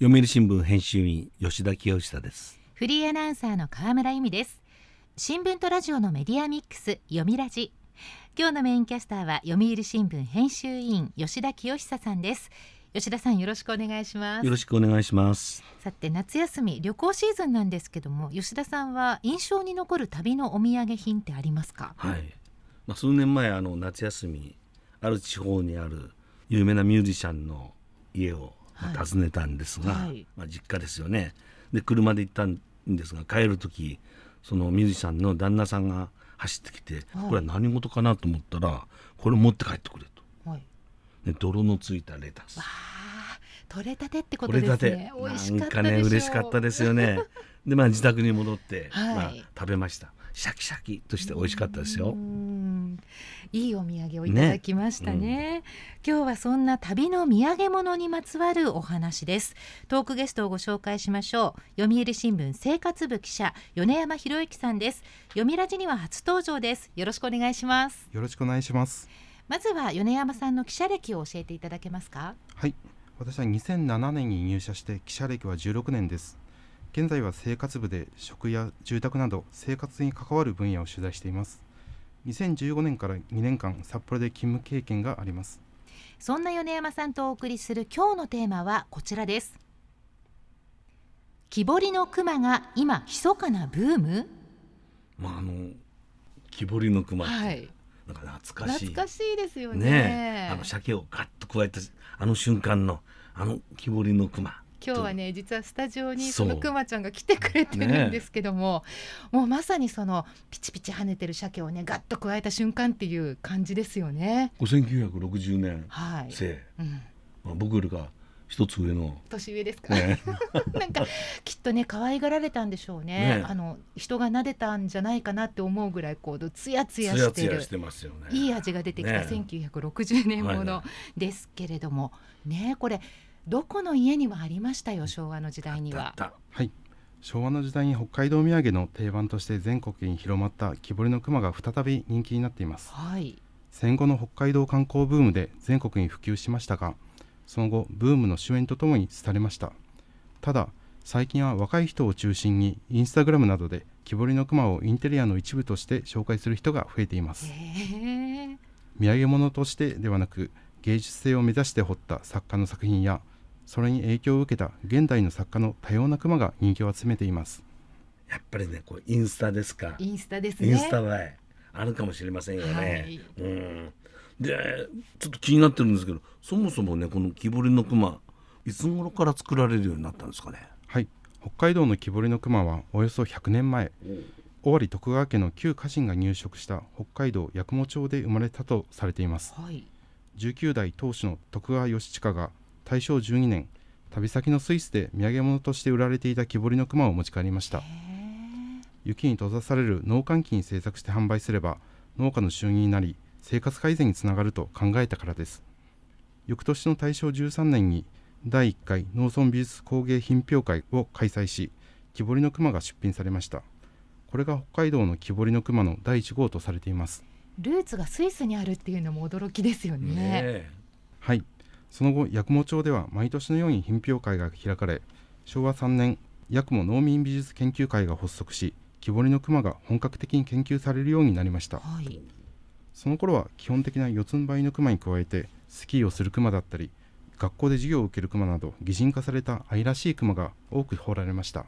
読売新聞編集員吉田清久です。フリーアナウンサーの河村由美です。新聞とラジオのメディアミックス読みラジ。今日のメインキャスターは読売新聞編集員吉田清久さんです。吉田さんよろしくお願いします。よろしくお願いします。さて夏休み旅行シーズンなんですけども吉田さんは印象に残る旅のお土産品ってありますか？はい。まあ数年前あの夏休みある地方にある有名なミュージシャンの家をまあ訪ねたんですが、はい。まあ、実家ですよね。で車で行ったんですが帰る時そのミュージシャンの旦那さんが走ってきて、はい。これは何事かなと思ったらこれ持って帰ってくれと、はい。で泥のついたレタス。取れたてってことですね。美味しなんかかったでしょう。ね嬉しかったですよね。でまあ自宅に戻って、はい。まあ、食べました。シャキシャキとして美味しかったですよ。うんいいお土産をいただきましたね。今日はそんな旅の土産物にまつわるお話です。トークゲストをご紹介しましょう。読売新聞生活部記者米山博之さんです。読みラジには初登場です。よろしくお願いします。よろしくお願いします。まずは米山さんの記者歴を教えていただけますか？はい、私は2007年に入社して記者歴は16年です。現在は生活部で食や住宅など生活に関わる分野を取材しています。2015年から2年間札幌で勤務経験があります。そんな米山さんとお送りする今日のテーマはこちらです。木彫りの熊が今密かなブーム？まああの木彫りの熊って、はい。なんか懐かしい。懐かしいですよね。ねえ。あの鮭をガッと加えたあの瞬間のあの木彫りの熊今日はね実はスタジオにそのくまちゃんが来てくれてるんですけども、もうまさにそのピチピチ跳ねてる鮭をねガッと加えた瞬間っていう感じですよね。1960年はい。生、うん、まあ、僕よりか一つ上の、年上ですか？ね、なんかきっとね可愛がられたんでしょうね。ね。あの人が撫でたんじゃないかなって思うぐらいこうツヤツつヤしてる。やつやしてますよね。いい味が出てきたね。1960年ものですけれども、ねこれどこの家にもありましたよ昭和の時代には。だったはい、昭和の時代に北海道土産の定番として全国に広まった木彫りの熊が再び人気になっています。はい。戦後の北海道観光ブームで全国に普及しましたがその後ブームの終焉とともに廃れましたただ最近は若い人を中心にインスタグラムなどで木彫りの熊をインテリアの一部として紹介する人が増えていますへえ。土産物としてではなく芸術性を目指して彫った作家の作品やそれに影響を受けた現代の作家の多様な熊が人気を集めています。やっぱりねこれインスタですか。インスタですね。インスタ映え。あるかもしれませんよね、はい。うん。でちょっと気になってるんですけどそもそもねこの木彫りの熊いつ頃から作られるようになったんですかね？はい。北海道の木彫りの熊はおよそ100年前。尾張徳川家の旧家臣が入植した北海道八雲町で生まれたとされています。はい。19代当主の徳川義親が大正12年旅先のスイスで土産物として売られていた木彫りの熊を持ち帰りました。雪に閉ざされる農閑期に製作して販売すれば農家の収入になり生活改善につながると考えたからです翌年の大正13年に第1回農村美術工芸品評会を開催し木彫りの熊が出品されましたこれが北海道の木彫りの熊の第1号とされていますルーツがスイスにあるっていうのも驚きですよね。ねえはいその後八雲町では毎年のように品評会が開かれ昭和3年八雲農民美術研究会が発足し木彫りの熊が本格的に研究されるようになりましたはい。その頃は基本的な四つん這いの熊に加えてスキーをする熊だったり学校で授業を受ける熊など擬人化された愛らしい熊が多く彫られました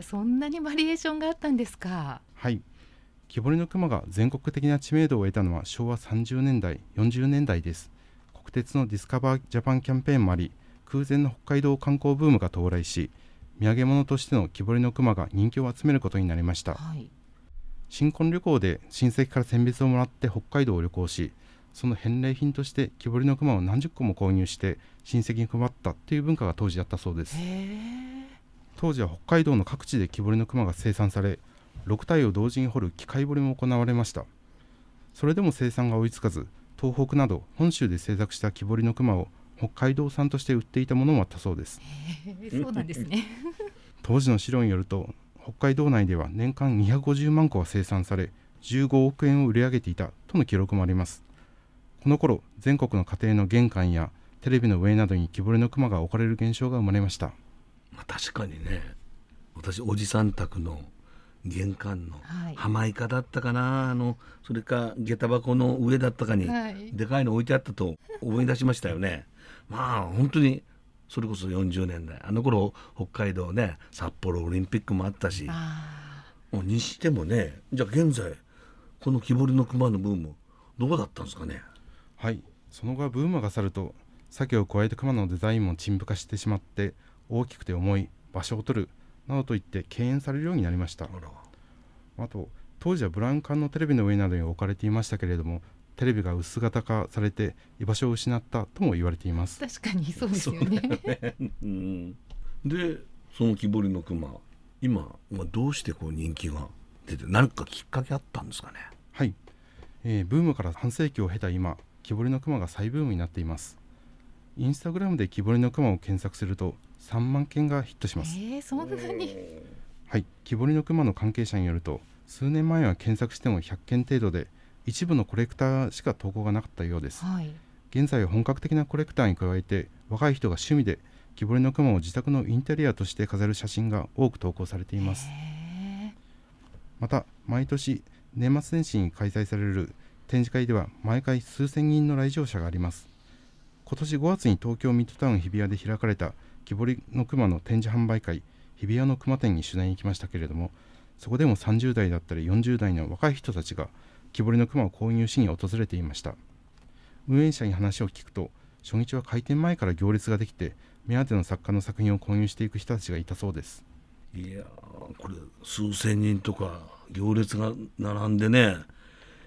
そんなにバリエーションがあったんですか？はい木彫りの熊が全国的な知名度を得たのは昭和30年代40年代です国鉄のディスカバージャパンキャンペーンもあり空前の北海道観光ブームが到来し土産物としての木彫りの熊が人気を集めることになりましたはい。新婚旅行で親戚から選別をもらって北海道を旅行しその返礼品として木彫りの熊を何十個も購入して親戚に配ったという文化が当時あったそうです。当時は北海道の各地で木彫りの熊が生産され6体を同時に彫る機械彫りも行われましたそれでも生産が追いつかず東北など本州で製作した木彫りの熊を北海道産として売っていたものもあったそうです。そうなんですね。当時の資料によると北海道内では年間250万個が生産され15億円を売り上げていたとの記録もあります。この頃全国の家庭の玄関やテレビの上などに木彫りの熊が置かれる現象が生まれました。まあ、確かにね私おじさん宅の玄関のはい。浜板だったかな、あのそれか下駄箱の上だったかに、はい。でかいの置いてあったと思い出しましたよね。まあ本当にそれこそ40年代。あの頃北海道ね札幌オリンピックもあったし。あもうにしてもねじゃあ現在この木彫りの熊のブームどうだったんですかね？はい。その後はブームが去ると鮭を加えて熊のデザインも陳腐化してしまって大きくて重い場所を取るなどと言って敬遠されるようになりました。あと当時はブラウン管のテレビの上などに置かれていましたけれどもテレビが薄型化されて居場所を失ったとも言われています。確かにそうですよね。うん。でその木彫りの熊今、まあ、どうしてこう人気が出て何かきっかけあったんですかね？はい、えーブームから半世紀を経た今木彫りの熊が再ブームになっています。インスタグラムで木彫りの熊を検索すると3万件がヒットします。えー、そんなに。はい、木彫りの熊の関係者によると数年前は検索しても100件程度で一部のコレクターしか投稿がなかったようです。はい。現在は本格的なコレクターに加えて若い人が趣味で木彫りの熊を自宅のインテリアとして飾る写真が多く投稿されています。へまた毎年年末年始に開催される展示会では毎回数千人の来場者があります。今年5月に東京ミッドタウン日比谷で開かれた木彫りの熊の展示販売会日比谷の熊店に取材に行きましたけれどもそこでも30代だったり40代の若い人たちが木彫りの熊を購入しに訪れていました。運営者に話を聞くと初日は開店前から行列ができて目当ての作家の作品を購入していく人たちがいたそうです。いやーこれ数千人とか行列が並んでね、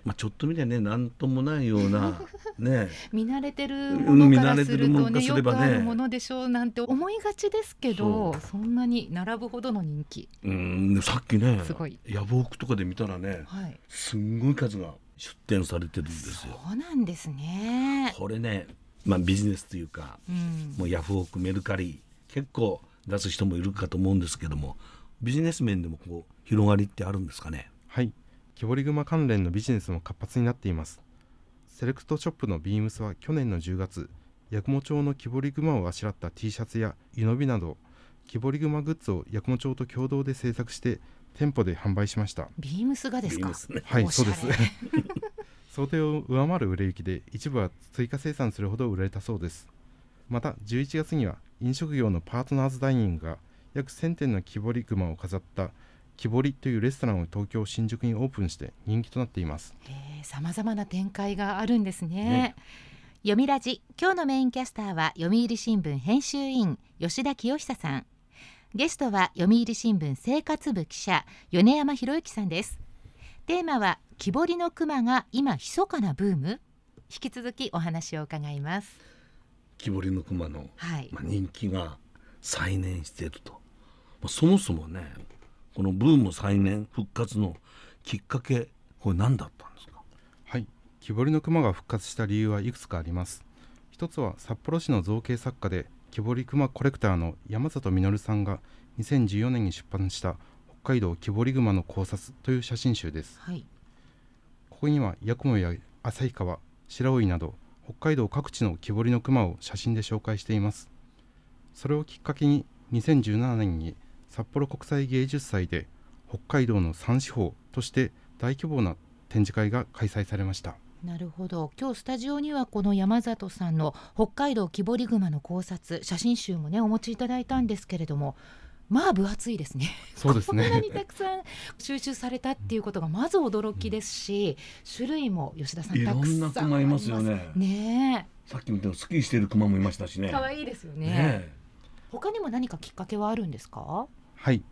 まあ、ちょっと見てね何ともないような ね。ー見慣れてるものからするとね。よくあるものでしょうなんて思いがちですけどそそんなに並ぶほどの人気。うんさっきねすごい。ヤフオクとかで見たらねはい。すんごい数が出店されてるんですよ。そうなんですね。これね、まあ、ビジネスというかうん。もうヤフオクメルカリ結構出す人もいるかと思うんですけどもビジネス面でもこう広がりってあるんですかね？はい、木彫り熊関連のビジネスも活発になっています。セレクトショップのビームスは去年の10月、八雲町の木彫り熊をあしらった T シャツや湯飲みなど、木彫り熊グッズを八雲町と共同で制作して店舗で販売しました。ビームスがですか？ねはい、そうです。想定を上回る売れ行きで、一部は追加生産するほど売れたそうです。また、11月には飲食業のパートナーズダイニングが約1000点の木彫り熊を飾った木彫りというレストランを東京新宿にオープンして人気となっています。さまざまな展開があるんですね。ね。読みラジ今日のメインキャスターは読売新聞編集員吉田清久さん。ゲストは読売新聞生活部記者米山博之さんです。テーマは木彫りの熊が今密かなブーム？引き続きお話を伺います。木彫りの熊の、はい。まあ、人気が再燃していると、まあ、そもそもねこのブーム再燃復活のきっかけこれ何だったんですか？はい、木彫りの熊が復活した理由はいくつかあります。一つは札幌市の造形作家で木彫り熊コレクターの山里実さんが2014年に出版した北海道木彫り熊の考察という写真集です。はいここには八雲や旭川、白老など北海道各地の木彫りの熊を写真で紹介しています。それをきっかけに2017年に札幌国際芸術祭で北海道の三四方として大規模な展示会が開催されました。なるほど。今日スタジオにはこの山里さんの北海道木彫り熊の考察写真集もねお持ちいただいたんですけれどもまあ分厚いですね。そうですこんなねにたくさん収集されたっていうことがまず驚きですし種類も吉田さんたくさんんな熊いますよね。ね。さっき見たスキーしてる熊もいましたしね。え可愛いですよね。ね他にも何かきっかけはあるんですか？はい。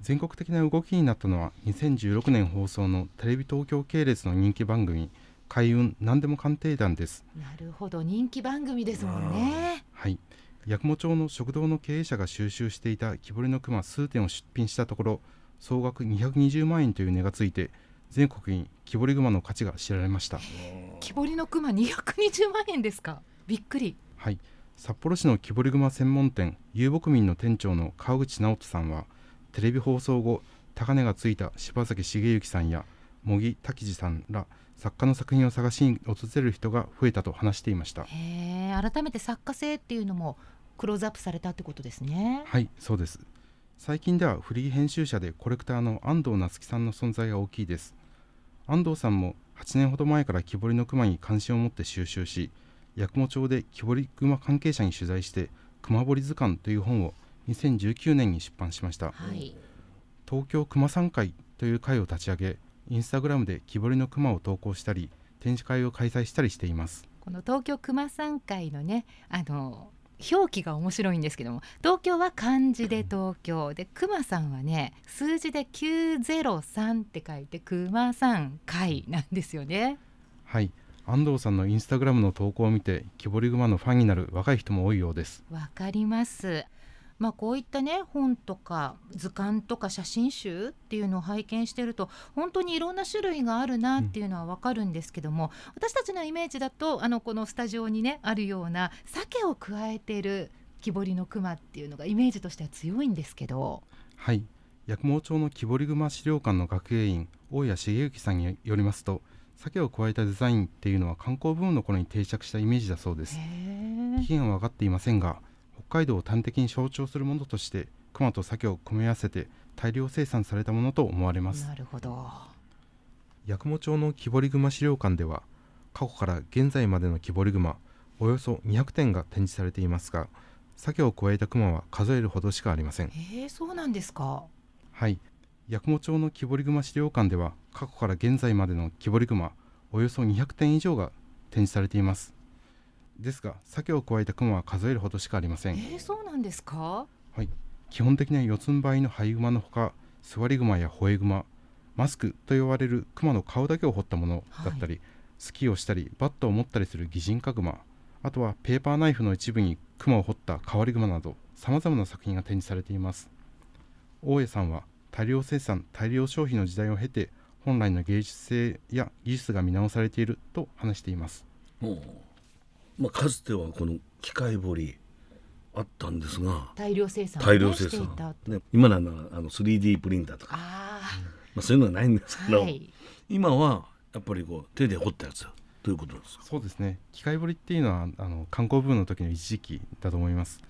全国的な動きになったのは2016年放送のテレビ東京系列の人気番組「開運何でも鑑定団」です。なるほど。人気番組ですもんね。はい。八雲町の食堂の経営者が収集していた木彫りの熊数点を出品したところ総額220万円という値がついて全国に木彫り熊の価値が知られました。木彫りの熊220万円ですか？びっくり。はい札幌市の木彫り熊専門店遊牧民の店長の川口直人さんはテレビ放送後高値がついた柴崎茂之さんや茂木滝次さんら作家の作品を探しに訪れる人が増えたと話していました。改めて作家性っていうのもクローズアップされたってことですね。はいそうです。最近ではフリー編集者でコレクターの安藤夏樹さんの存在が大きいです。安藤さんも8年ほど前から木彫りの熊に関心を持って収集し八雲町で木彫り熊関係者に取材して熊彫り図鑑という本を2019年に出版しましたはい。東京熊さん会という会を立ち上げインスタグラムで木彫りの熊を投稿したり展示会を開催したりしていますこの東京熊山会のねあの表記が面白いんですけども東京は漢字で東京で熊さんはね数字で903って書いて熊山会なんですよね。はい安藤さんのインスタグラムの投稿を見て木彫り熊のファンになる若い人も多いようです。わかります。まあこういったね本とか図鑑とか写真集っていうのを拝見してると本当にいろんな種類があるなっていうのはわかるんですけども、私たちのイメージだとあのこのスタジオにねあるような鮭を加えている木彫りの熊っていうのがイメージとしては強いんですけど。はい。八雲町の木彫り熊資料館の学芸員大谷茂之さんによりますと鮭を加えたデザインっていうのは観光ブームの頃に定着したイメージだそうです。へ期限は分かっていませんが北海道を端的に象徴するものとして熊と鮭を組み合わせて大量生産されたものと思われます。なるほど。八雲町の木彫り熊資料館では過去から現在までの木彫り熊およそ200点が展示されていますが鮭を加えた熊は数えるほどしかありません。へえそうなんですか。はい八雲町の木彫り熊資料館では過去から現在までの木彫り熊およそ200点以上が展示されています。ですが鮭を加えた熊は数えるほどしかありません。えー、そうなんですか？基本的には四つん這いの灰熊のほか座り熊や吠え熊マスクと呼ばれる熊の顔だけを彫ったものだったり、スキーをしたりバットを持ったりする擬人化熊あとはペーパーナイフの一部に熊を彫った変わり熊などさまざまな作品が展示されています。大江さんは大量生産大量消費の時代を経て本来の芸術性や技術が見直されていると話しています。もう、まあ、かつてはこの機械彫りあったんですが大量生産大量生産。た、ね、今ならあの 3D プリンターとか、あまあ、そういうのはないんですけど、あはい。今はやっぱりこう手で彫ったやつということですかそうですね。機械彫りっていうのはあの観光ブームの時の一時期だと思います。で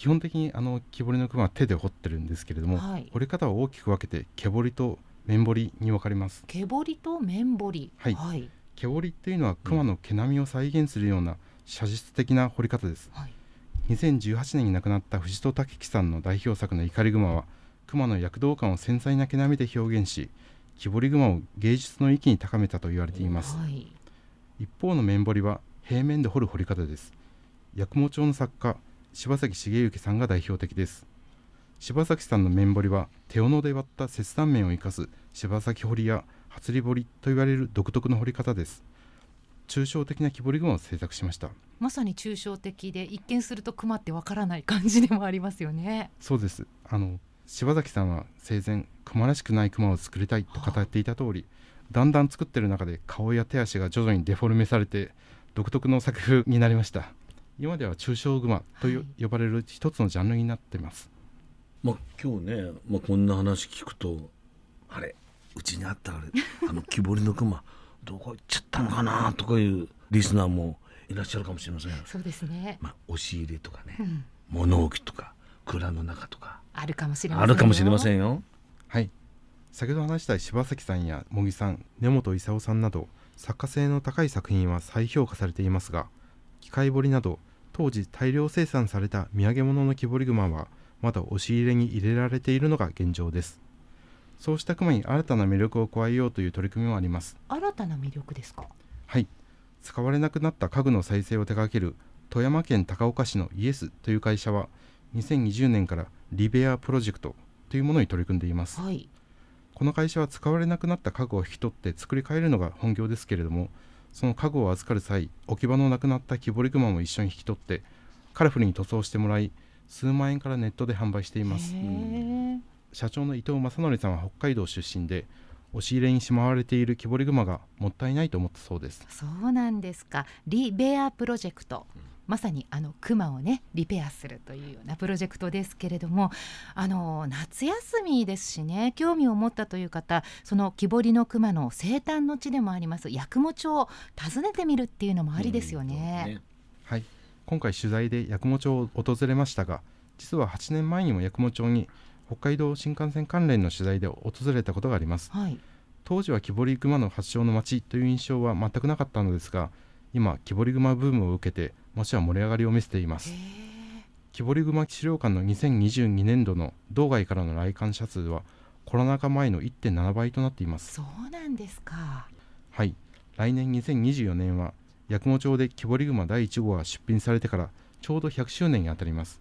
基本的にあの木彫りの熊は手で彫ってるんですけれども、はい。彫り方は大きく分けて毛彫りと面彫りに分かれます。毛彫りと面彫り。はい。はい。毛彫りっていうのは熊の毛並みを再現するような写実的な彫り方です。はい。2018年に亡くなった藤戸武樹さんの代表作の怒り熊は熊の躍動感を繊細な毛並みで表現し木彫り熊を芸術の域に高めたと言われています。はい。一方の面彫りは平面で彫る彫り方です。八雲町の作家柴崎茂之さんが代表的です。柴崎さんの面彫りは手斧で割った切断面を生かす柴崎彫りや初り彫りと言われる独特の彫り方です。抽象的な木彫り熊を制作しました。まさに抽象的で一見すると熊ってわからない感じでもありますよね。そうです。あの柴崎さんは生前熊らしくない熊を作りたいと語っていた通りだんだん作ってる中で顔や手足が徐々にデフォルメされて独特の作風になりました今では抽象熊とよ、はい。呼ばれる一つのジャンルになっています。まあ今日ね、まあ、こんな話聞くとあれうちにあったあれ あの木彫りの熊どこ行っちゃったのかなとかいうリスナーもいらっしゃるかもしれません、そうですね、まあ、押し入れとかねうん、物置とか蔵の中とかあるかもしれませんあるかもしれませんんよ。はい。先ほど話した柴崎さんや茂木さん根本勲さんなど作家性の高い作品は再評価されていますが機械彫りなど当時大量生産された土産物の木彫り熊はまだ押し入れに入れられているのが現状です。そうした熊に新たな魅力を加えようという取り組みもあります。新たな魅力ですか？はい。使われなくなった家具の再生を手掛ける富山県高岡市のイエスという会社は2020年からリベアプロジェクトというものに取り組んでいます。はい。この会社は使われなくなった家具を引き取って作り変えるのが本業ですけれどもその家具を預かる際置き場のなくなった木彫り熊も一緒に引き取ってカラフルに塗装してもらい数万円からネットで販売しています。社長の伊藤正則さんは北海道出身で押し入れにしまわれている木彫り熊がもったいないと思ったそうです。そうなんですか。リベアプロジェクトまさにあのクマをねリペアするというようなプロジェクトですけれどもあの夏休みですしね興味を持ったという方その木彫りのクマの生誕の地でもあります八雲町を訪ねてみるっていうのもありですよね。はい。今回取材で八雲町を訪れましたが実は8年前にも八雲町に北海道新幹線関連の取材で訪れたことがあります。はい。当時は木彫り熊の発祥の町という印象は全くなかったのですが今木彫り熊ブームを受けて町は盛り上がりを見せています。木彫り熊資料館の2022年度の道外からの来館者数はコロナ禍前の1.7倍となっています。そうなんですか。はい。来年2024年は八雲町で木彫り熊第1号が出品されてからちょうど100周年にあたります。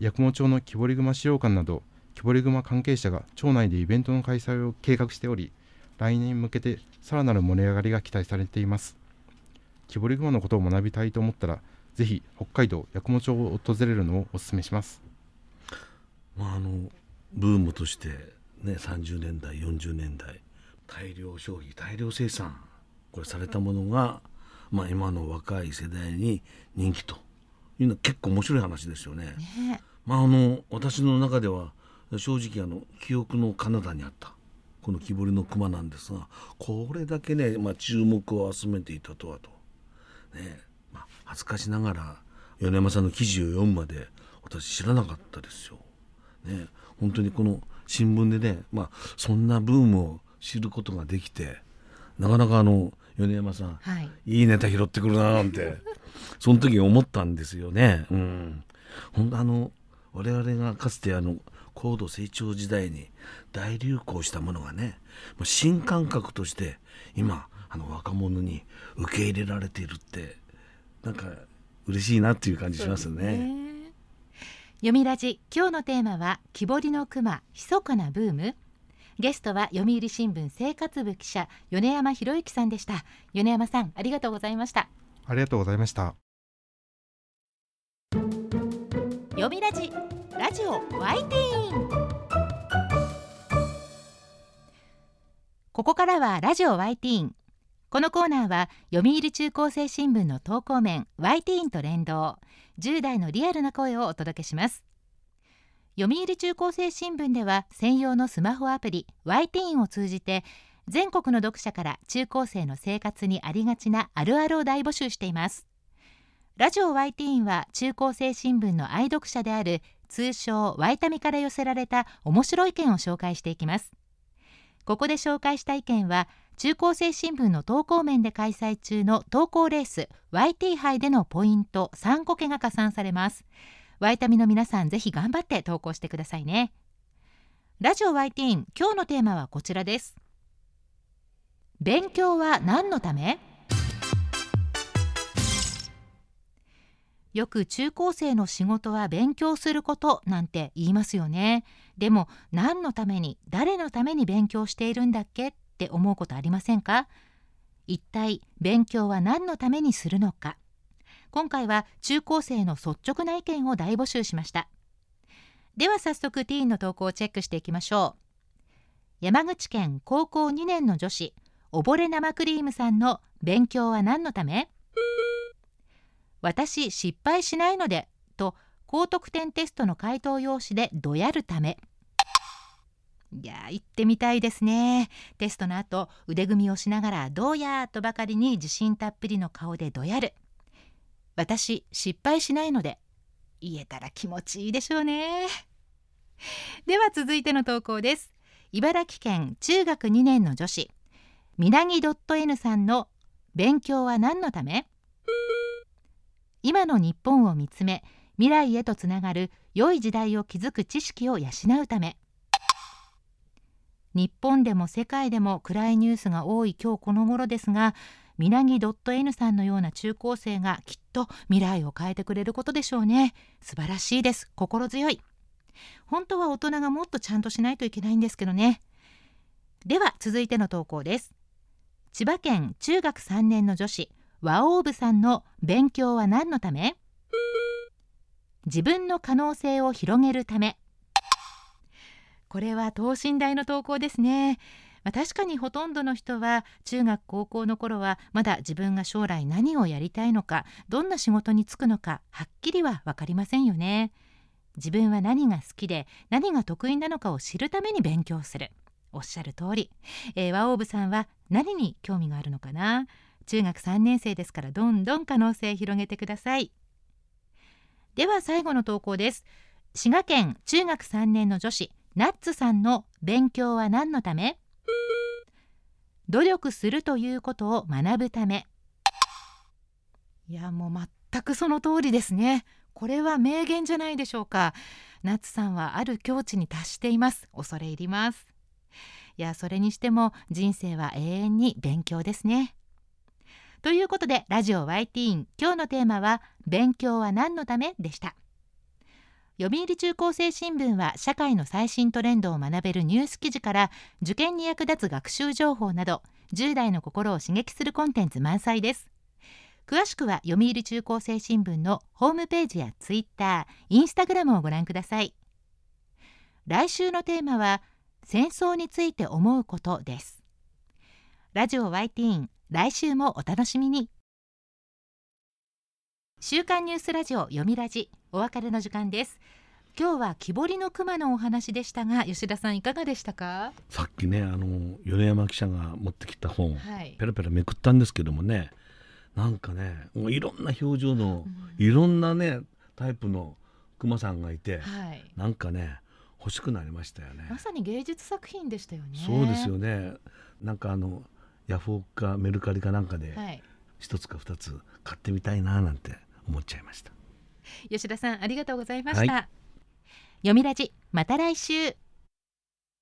八雲町の木彫り熊資料館など木彫り熊関係者が町内でイベントの開催を計画しており来年に向けてさらなる盛り上がりが期待されています木彫り熊のことを学びたいと思ったらぜひ北海道八雲町を訪れるのをお勧めします。まああのブームとしてね30年代40年代大量消費大量生産これされたものが、まあ、今の若い世代に人気というのは結構面白い話ですよね。ね。まああの私の中では正直あの記憶の彼方にあったこの木彫りの熊なんですがこれだけね、まあ、注目を集めていたとはと、ねまあ、恥ずかしながら米山さんの記事を読むまで私知らなかったですよ。ね、本当にこの新聞でね、まあ、そんなブームを知ることができてなかなかあの米山さんはいいいネタ拾ってくるななんて その時思ったんですよね。うん、本当あの我々がかつてあの高度成長時代に大流行したものがね新感覚として今あの若者に受け入れられているってなんか嬉しいなっていう感じしますね。ね。読みラジ。今日のテーマは木彫りの熊密かなブーム。ゲストは読売新聞生活部記者米山博之さんでした。米山さんありがとうございました。ありがとうございました。読みラジ。ラジオワイティーン。ここからはラジオワイティーンこのコーナーは読売中高生新聞の投稿面ワイティーンと連動10代のリアルな声をお届けします。読売中高生新聞では専用のスマホアプリワイティーンを通じて全国の読者から中高生の生活にありがちなあるあるを大募集しています。ラジオワイティーンは中高生新聞の愛読者である通称ワイタミから寄せられた面白い意見を紹介していきます。ここで紹介した意見は中高生新聞の投稿面で開催中の投稿レース YT 杯でのポイント3個けが加算されます。ワイタミの皆さんぜひ頑張って投稿してくださいね。ラジオワイティーン今日のテーマはこちらです。勉強は何のため？よく中高生の仕事は勉強することなんて言いますよね。でも何のために誰のために勉強しているんだっけ？っって思うことありませんか？一体勉強は何のためにするのか？今回は中高生の率直な意見を大募集しました。では早速ティーンの投稿をチェックしていきましょう。山口県高校2年の女子溺れ生クリームさんの勉強は何のため？私失敗しないのでと高得点テストの回答用紙でどやるため。いや行ってみたいですね。テストの後腕組みをしながらどうやーとばかりに自信たっぷりの顔でどやる。私失敗しないので言えたら気持ちいいでしょうね。では続いての投稿です。茨城県中学2年の女子みなぎ .n さんの勉強は何のため？今の日本を見つめ未来へとつながる良い時代を築く知識を養うため。日本でも世界でも暗いニュースが多い今日この頃ですがみなぎ .n さんのような中高生がきっと未来を変えてくれることでしょうね。素晴らしいです。心強い。本当は大人がもっとちゃんとしないといけないんですけどね。では続いての投稿です。千葉県中学3年の女子和王部さんの勉強は何のため？自分の可能性を広げるため。これは等身大の投稿ですね。まあ確かにほとんどの人は中学高校の頃はまだ自分が将来何をやりたいのかどんな仕事に就くのかはっきりは分かりませんよね。自分は何が好きで何が得意なのかを知るために勉強する。おっしゃる通り、えー、和王部さんは何に興味があるのかな。中学3年生ですからどんどん可能性広げてください。では最後の投稿です。滋賀県中学3年の女子。ナッツさんの勉強は何のため？努力するということを学ぶため。いやもう全くその通りですね。これは名言じゃないでしょうか。ナッツさんはある境地に達しています。恐れ入ります。いやそれにしても人生は永遠に勉強ですね。ということでラジオ YT 今日のテーマは勉強は何のため？でした。読売中高生新聞は社会の最新トレンドを学べるニュース記事から受験に役立つ学習情報など10代の心を刺激するコンテンツ満載です。詳しくは読売中高生新聞のホームページやツイッター、インスタグラムをご覧ください。来週のテーマは戦争について思うことです。ラジオ YT 来週もお楽しみに。週刊ニュースラジオ読みラジお別れの時間です。今日は木彫りの熊のお話でしたが吉田さんいかがでしたか？さっきねあの米山記者が持ってきた本、はい。ペラペラめくったんですけどもねなんかねもういろんな表情の、いろんなねタイプの熊さんがいて、はい。なんかね欲しくなりましたよね。まさに芸術作品でしたよね。そうですよね。なんかあのヤフオクかメルカリかなんかではい。一つか二つ買ってみたいななんて思っちゃいました。吉田さんありがとうございました、は読みラジまた来週